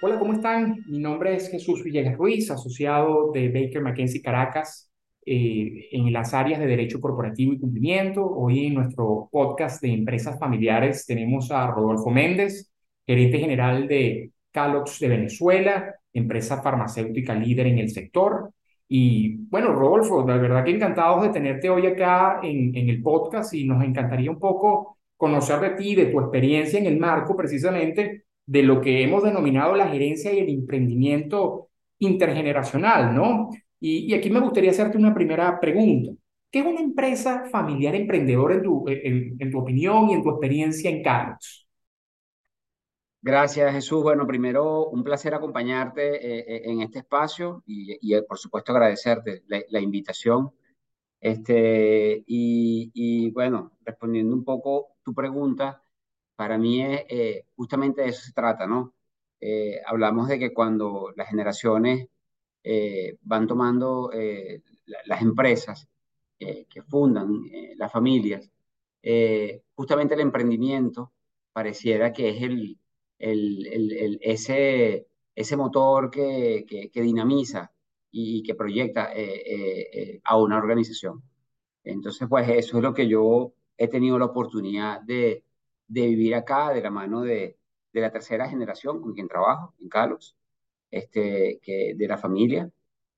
Hola, ¿cómo están? Mi nombre es Jesús Villegas Ruiz, asociado de Baker McKenzie Caracas eh, en las áreas de Derecho Corporativo y Cumplimiento. Hoy en nuestro podcast de empresas familiares tenemos a Rodolfo Méndez, gerente general de Calox de Venezuela, empresa farmacéutica líder en el sector. Y bueno, Rodolfo, la verdad que encantados de tenerte hoy acá en, en el podcast y nos encantaría un poco conocer de ti, de tu experiencia en el marco precisamente de lo que hemos denominado la gerencia y el emprendimiento intergeneracional, ¿no? Y, aquí me gustaría hacerte una primera pregunta. ¿Qué es una empresa familiar emprendedora en tu, opinión y en tu experiencia en Carlos? Gracias, Jesús. Bueno, primero, un placer acompañarte eh, eh, en este espacio y, eh, por supuesto, agradecerte la, invitación. Este, y, y, bueno, respondiendo un poco tu pregunta, para mí es, eh, justamente de eso se trata, ¿no? Eh, hablamos de que cuando las generaciones eh, van tomando las empresas que fundan las familias, justamente el emprendimiento pareciera que es el, el, ese, ese motor que, que, dinamiza y, que proyecta a una organización. Entonces, pues eso es lo que yo he tenido la oportunidad de, de vivir acá de la mano de, de la tercera generación con quien trabajo, en Carlos, este, que, de la familia,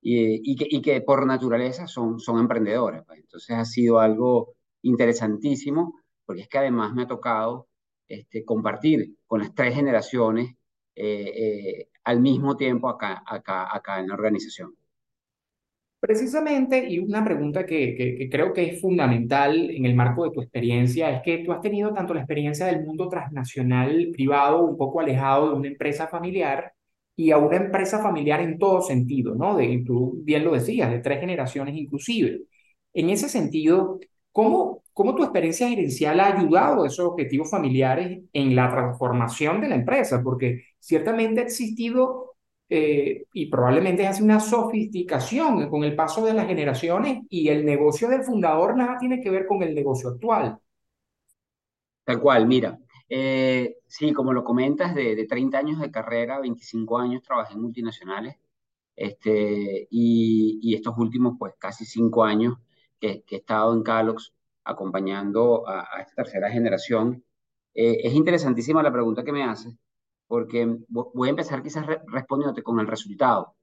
y, y, que, y que, por naturaleza son, son emprendedores. Pues. Entonces ha sido algo interesantísimo, porque es que además me ha tocado este, compartir con las tres generaciones eh, eh, al mismo tiempo acá, acá, acá en la organización. Precisamente, y una pregunta que, que, creo que es fundamental en el marco de tu experiencia, es que tú has tenido tanto la experiencia del mundo transnacional privado, un poco alejado de una empresa familiar, y a una empresa familiar en todo sentido, ¿no? De, tú bien lo decías, de tres generaciones inclusive. En ese sentido, ¿cómo, cómo tu experiencia gerencial ha ayudado a esos objetivos familiares en la transformación de la empresa? Porque ciertamente ha existido eh, y probablemente hace una sofisticación con el paso de las generaciones y el negocio del fundador nada tiene que ver con el negocio actual. Tal cual, mira, eh, sí, como lo comentas, de, de, 30 años de carrera, 25 años trabajé en multinacionales, este, y, estos últimos, pues casi 5 años que, que, he estado en Calox acompañando a, esta tercera generación. Eh, es interesantísima la pregunta que me haces, porque voy a empezar quizás respondiéndote con el resultado.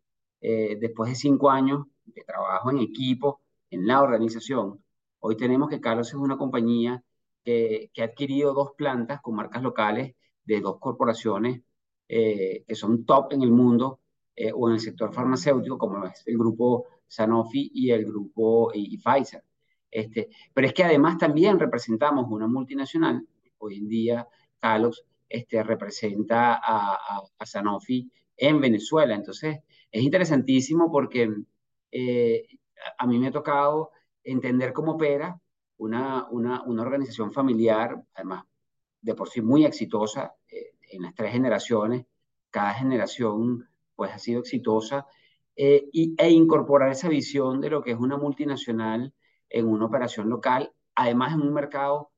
Eh, después de cinco años de trabajo en equipo, en la organización, hoy tenemos que Carlos es una compañía que, ha adquirido dos plantas con marcas locales de dos corporaciones eh, que son top en el mundo o en el sector farmacéutico, como es el grupo Sanofi y el grupo Pfizer. Este, pero es que además también representamos una multinacional, hoy en día Carlos este, representa a, a, Sanofi en Venezuela. Entonces, es interesantísimo porque eh, a mí me ha tocado entender cómo opera una, una, una, organización familiar, además de por sí muy exitosa eh, en las tres generaciones, cada generación pues ha sido exitosa, eh, y, e incorporar esa visión de lo que es una multinacional en una operación local, además en un mercado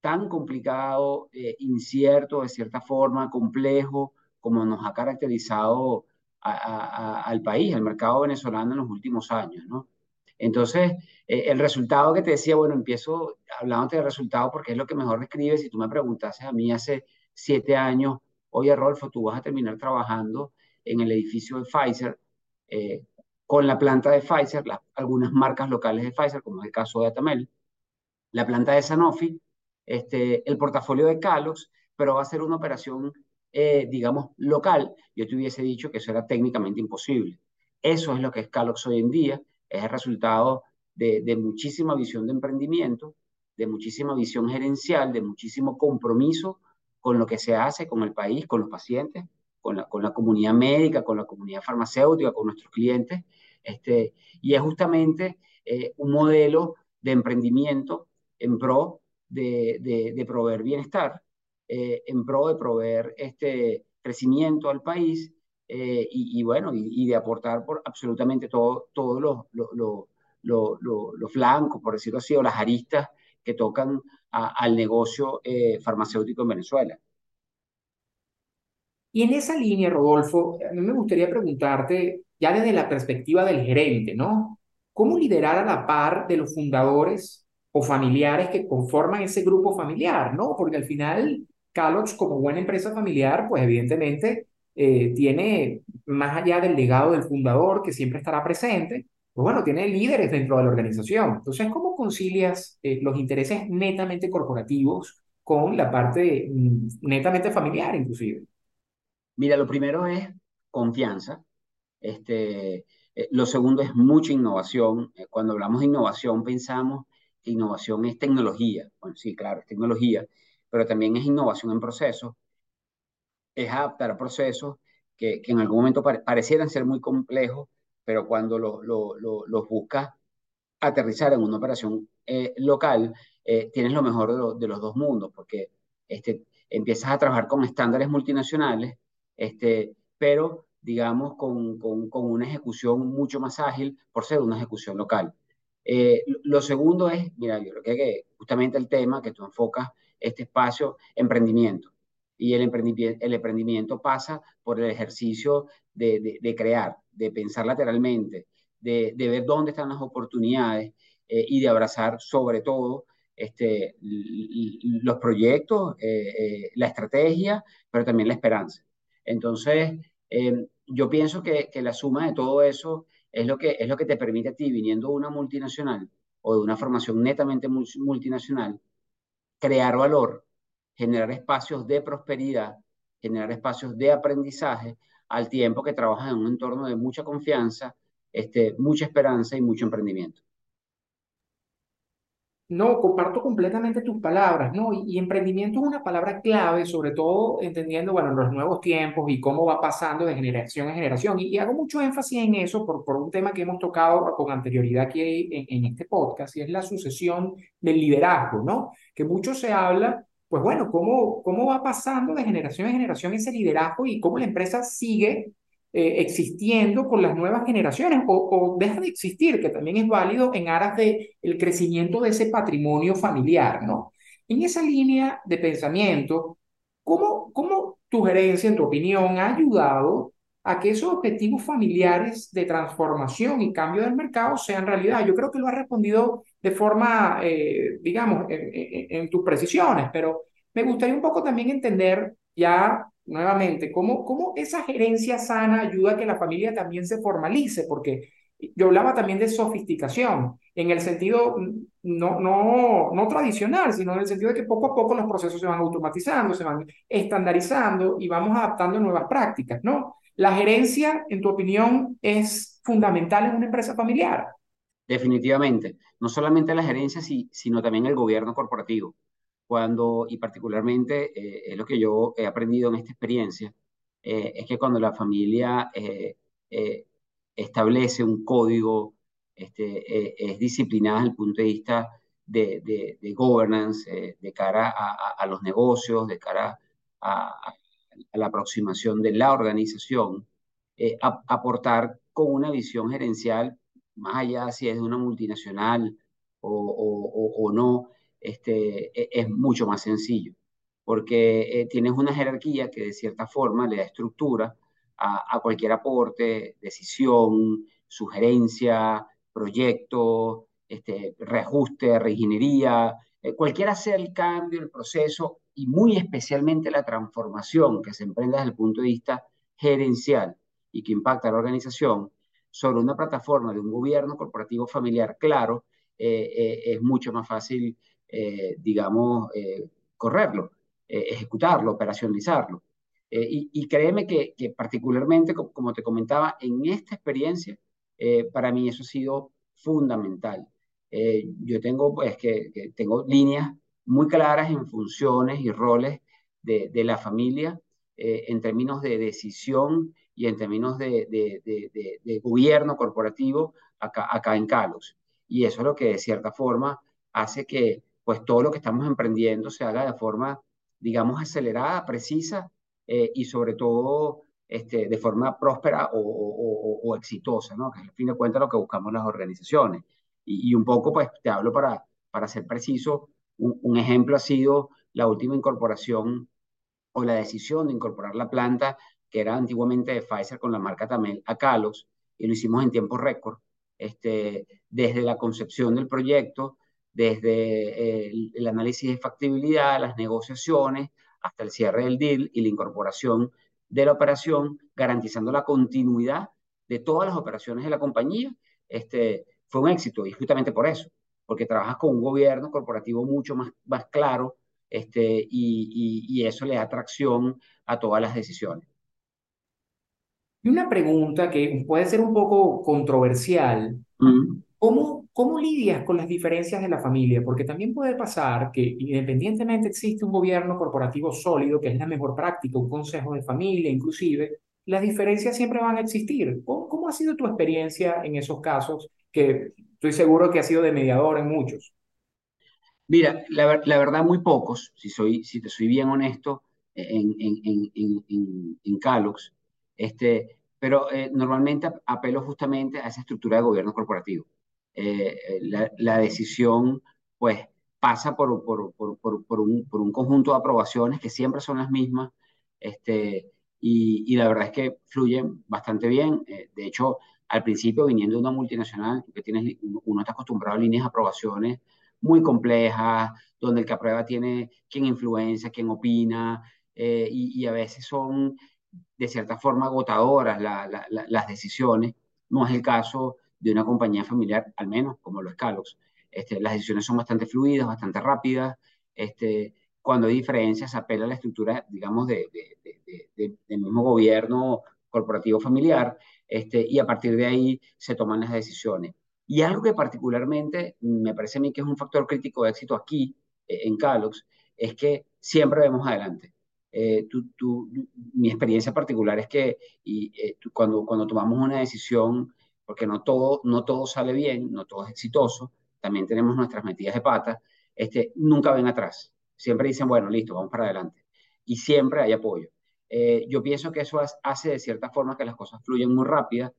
tan complicado, eh, incierto, de cierta forma, complejo, como nos ha caracterizado al país, al mercado venezolano en los últimos años, ¿no? Entonces, eh, el resultado que te decía, bueno, empiezo hablándote del resultado porque es lo que mejor describe. Si tú me preguntases a mí hace siete años, oye, Rolfo, tú vas a terminar trabajando en el edificio de Pfizer, eh, con la planta de Pfizer, algunas marcas locales de Pfizer, como es el caso de Atamel, la planta de Sanofi, este, el portafolio de Calos, pero va a ser una operación, eh, digamos, local. Yo te hubiese dicho que eso era técnicamente imposible. Eso es lo que es Calox hoy en día, es el resultado de, de muchísima visión de emprendimiento, de muchísima visión gerencial, de muchísimo compromiso con lo que se hace, con el país, con los pacientes, con la, con la comunidad médica, con la comunidad farmacéutica, con nuestros clientes. Este, y es justamente eh, un modelo de emprendimiento en pro de, proveer bienestar, eh, en pro de proveer este crecimiento al país eh, y, bueno, y, de aportar por absolutamente todos todo los, los, flancos, por decirlo así, o las aristas que tocan al negocio farmacéutico en Venezuela. Y en esa línea, Rodolfo, a mí me gustaría preguntarte, ya desde la perspectiva del gerente, ¿no? ¿Cómo liderar a la par de los fundadores o familiares que conforman ese grupo familiar, ¿no? Porque al final, Calox, como buena empresa familiar, pues evidentemente eh, tiene, más allá del legado del fundador, que siempre estará presente, pues bueno, tiene líderes dentro de la organización. Entonces, ¿cómo concilias eh, los intereses netamente corporativos con la parte mm, netamente familiar, inclusive? Mira, lo primero es confianza. Este, eh, lo segundo es mucha innovación. Eh, cuando hablamos de innovación, pensamos que innovación es tecnología. Sí, claro, es tecnología, pero también es innovación en procesos. Es adaptar procesos que, que en algún momento parecieran ser muy complejos, pero cuando los buscas aterrizar en una operación eh, local, tienes lo mejor de, de, los dos mundos, porque este, empiezas a trabajar con estándares multinacionales este, pero digamos con, con, una ejecución mucho más ágil por ser una ejecución local. Eh, lo segundo es, mira, yo creo que justamente el tema que tú enfocas este espacio, emprendimiento. Y el emprendimiento, el emprendimiento pasa por el ejercicio de, crear, de pensar lateralmente, de, de, ver dónde están las oportunidades eh, y de abrazar sobre todo este, los proyectos, eh, la estrategia, pero también la esperanza. Entonces, em, yo pienso que, la suma de todo eso es lo, que, es lo que te permite a ti, viniendo de una multinacional o de una formación netamente multinacional, crear valor, generar espacios de prosperidad, generar espacios de aprendizaje, al tiempo que trabajas en un entorno de mucha confianza, este, mucha esperanza y mucho emprendimiento. No, comparto completamente tus palabras, ¿no? Y, emprendimiento es una palabra clave, sobre todo entendiendo, bueno, los nuevos tiempos y cómo va pasando de generación en generación. Y, hago mucho énfasis en eso por, por, un tema que hemos tocado con anterioridad aquí en, en, este podcast, y es la sucesión del liderazgo, ¿no? Que mucho se habla, pues bueno, cómo, cómo va pasando de generación en generación ese liderazgo y cómo la empresa sigue eh, existiendo con las nuevas generaciones o, deja de existir, que también es válido en aras del el crecimiento de ese patrimonio familiar, ¿no? En esa línea de pensamiento, ¿cómo, ¿cómo tu gerencia, en tu opinión, ha ayudado a que esos objetivos familiares de transformación y cambio del mercado sean realidad? Yo creo que lo has respondido de forma, eh, digamos, en, en, en tus precisiones, pero me gustaría un poco también entender ya nuevamente, ¿cómo, cómo esa gerencia sana ayuda a que la familia también se formalice? Porque yo hablaba también de sofisticación, en el sentido no, no, no tradicional, sino en el sentido de que poco a poco los procesos se van automatizando, se van estandarizando y vamos adaptando nuevas prácticas, ¿no? La gerencia, en tu opinión, es fundamental en una empresa familiar. Definitivamente, no solamente la gerencia, sino también el gobierno corporativo cuando, y particularmente eh, es lo que yo he aprendido en esta experiencia, eh, es que cuando la familia eh, establece un código, este, es disciplinada desde el punto de vista de, de, de governance, de cara a, a, los negocios, de cara a, a, la aproximación de la organización, aportar con una visión gerencial, más allá si es de una multinacional o, o, o no, este, e, es mucho más sencillo, porque eh, tienes una jerarquía que de cierta forma le da estructura a, a cualquier aporte, decisión, sugerencia, proyecto, este, reajuste, reingeniería, eh, cualquiera sea el cambio, el proceso y muy especialmente la transformación que se emprende desde el punto de vista gerencial y que impacta a la organización sobre una plataforma de un gobierno corporativo familiar claro, eh, es mucho más fácil eh, digamos, eh, correrlo, eh, ejecutarlo, operacionalizarlo. Y, y, créeme que, que particularmente, como, te comentaba, en esta experiencia, para mí eso ha sido fundamental. yo tengo, pues, que, que, tengo líneas muy claras en funciones y roles de, de la familia en términos de decisión y en términos de, de, de gobierno corporativo acá, acá en Calos. Y eso es lo que de cierta forma hace que, pues todo lo que estamos emprendiendo se haga de forma, digamos, acelerada, precisa eh, y sobre todo este, de forma próspera o, exitosa, ¿no? Que es al fin de cuentas lo que buscamos las organizaciones. Y, y, un poco, pues te hablo para, para ser preciso, un, ejemplo ha sido la última incorporación o la decisión de incorporar la planta que era antiguamente de Pfizer con la marca Tamel a Calos, y lo hicimos en tiempo récord, este, desde la concepción del proyecto, desde el, el, análisis de factibilidad, las negociaciones, hasta el cierre del deal y la incorporación de la operación, garantizando la continuidad de todas las operaciones de la compañía, este, fue un éxito y justamente por eso, porque trabajas con un gobierno corporativo mucho más, más claro este, y, y, y eso le da tracción a todas las decisiones. Y una pregunta que puede ser un poco controversial. ¿Cómo, ¿Cómo lidias con las diferencias de la familia? Porque también puede pasar que independientemente existe un gobierno corporativo sólido, que es la mejor práctica, un consejo de familia inclusive, las diferencias siempre van a existir. ¿Cómo, cómo ha sido tu experiencia en esos casos? Que estoy seguro que ha sido de mediador en muchos. Mira, la, la verdad muy pocos, si, soy, si te soy bien honesto, en, en, en, en, Calox, este, pero eh, normalmente apelo justamente a esa estructura de gobierno corporativo. Eh, la, la, decisión, pues, pasa por, por, un, conjunto de aprobaciones que siempre son las mismas, este, y, la verdad es que fluyen bastante bien. Eh, de hecho, al principio, viniendo de una multinacional, que tienes, uno está acostumbrado a líneas de aprobaciones muy complejas, donde el que aprueba tiene quien influencia, quien opina, y, a veces son de cierta forma agotadoras las decisiones. No es el caso de una compañía familiar, al menos como los Calox. Este, las decisiones son bastante fluidas, bastante rápidas. Este, cuando hay diferencias, apela a la estructura, digamos, de, del mismo gobierno corporativo familiar, este, y a partir de ahí se toman las decisiones. Y algo que particularmente me parece a mí que es un factor crítico de éxito aquí, eh, en Calox, es que siempre vemos adelante. Eh, mi experiencia particular es que eh, cuando, cuando tomamos una decisión, porque no todo, no todo sale bien, no todo es exitoso, también tenemos nuestras metidas de pata, este, nunca ven atrás. Siempre dicen, bueno, listo, vamos para adelante. Y siempre hay apoyo. Eh, yo pienso que eso hace de cierta forma que las cosas fluyen muy rápida,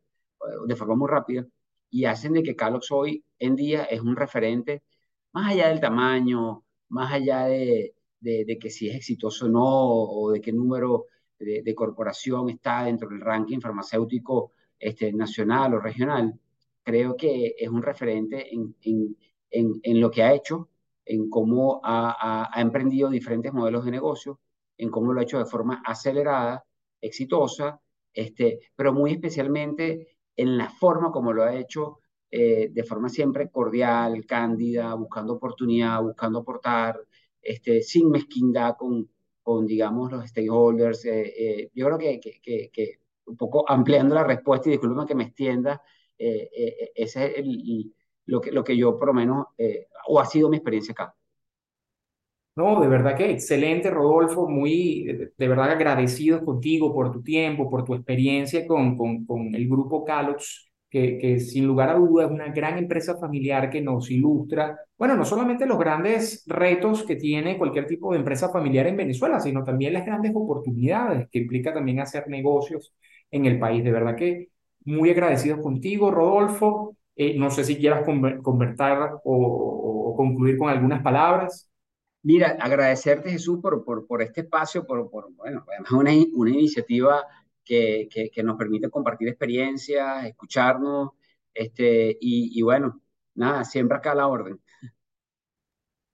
de forma muy rápida, y hacen de que Carlos hoy en día es un referente, más allá del tamaño, más allá de, de, que si es exitoso o no, o de qué número de, corporación está dentro del ranking farmacéutico este, nacional o regional, creo que es un referente en, en, en, lo que ha hecho, en cómo ha, ha, emprendido diferentes modelos de negocio, en cómo lo ha hecho de forma acelerada, exitosa, este, pero muy especialmente en la forma como lo ha hecho, eh, de forma siempre cordial, cándida, buscando oportunidad, buscando aportar, este, sin mezquindad con, con, digamos, los stakeholders. Eh, eh, yo creo que, que, que, un poco ampliando la respuesta, y disculpen que me extienda, eh, ese es el, lo, que, lo que yo por lo menos, o ha sido mi experiencia acá. No, de verdad que excelente, Rodolfo, muy, de, verdad agradecidos contigo por tu tiempo, por tu experiencia con, con, con el grupo Calox que, sin lugar a dudas es una gran empresa familiar que nos ilustra, bueno, no solamente los grandes retos que tiene cualquier tipo de empresa familiar en Venezuela, sino también las grandes oportunidades que implica también hacer negocios en el país. De verdad que muy agradecidos contigo, Rodolfo. Eh, no sé si quieras convertir o, concluir con algunas palabras. Mira, agradecerte Jesús por, por, por este espacio, por, por bueno, además una, una iniciativa que, que, nos permite compartir experiencias, escucharnos, este, y, y bueno, nada, siempre acá a la orden.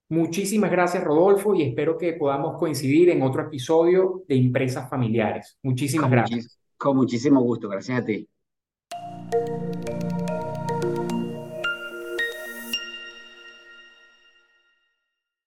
Muchísimas gracias, Rodolfo, y espero que podamos coincidir en otro episodio de Empresas Familiares. Muchísimas con gracias. Con muchísimo gusto, gracias a ti.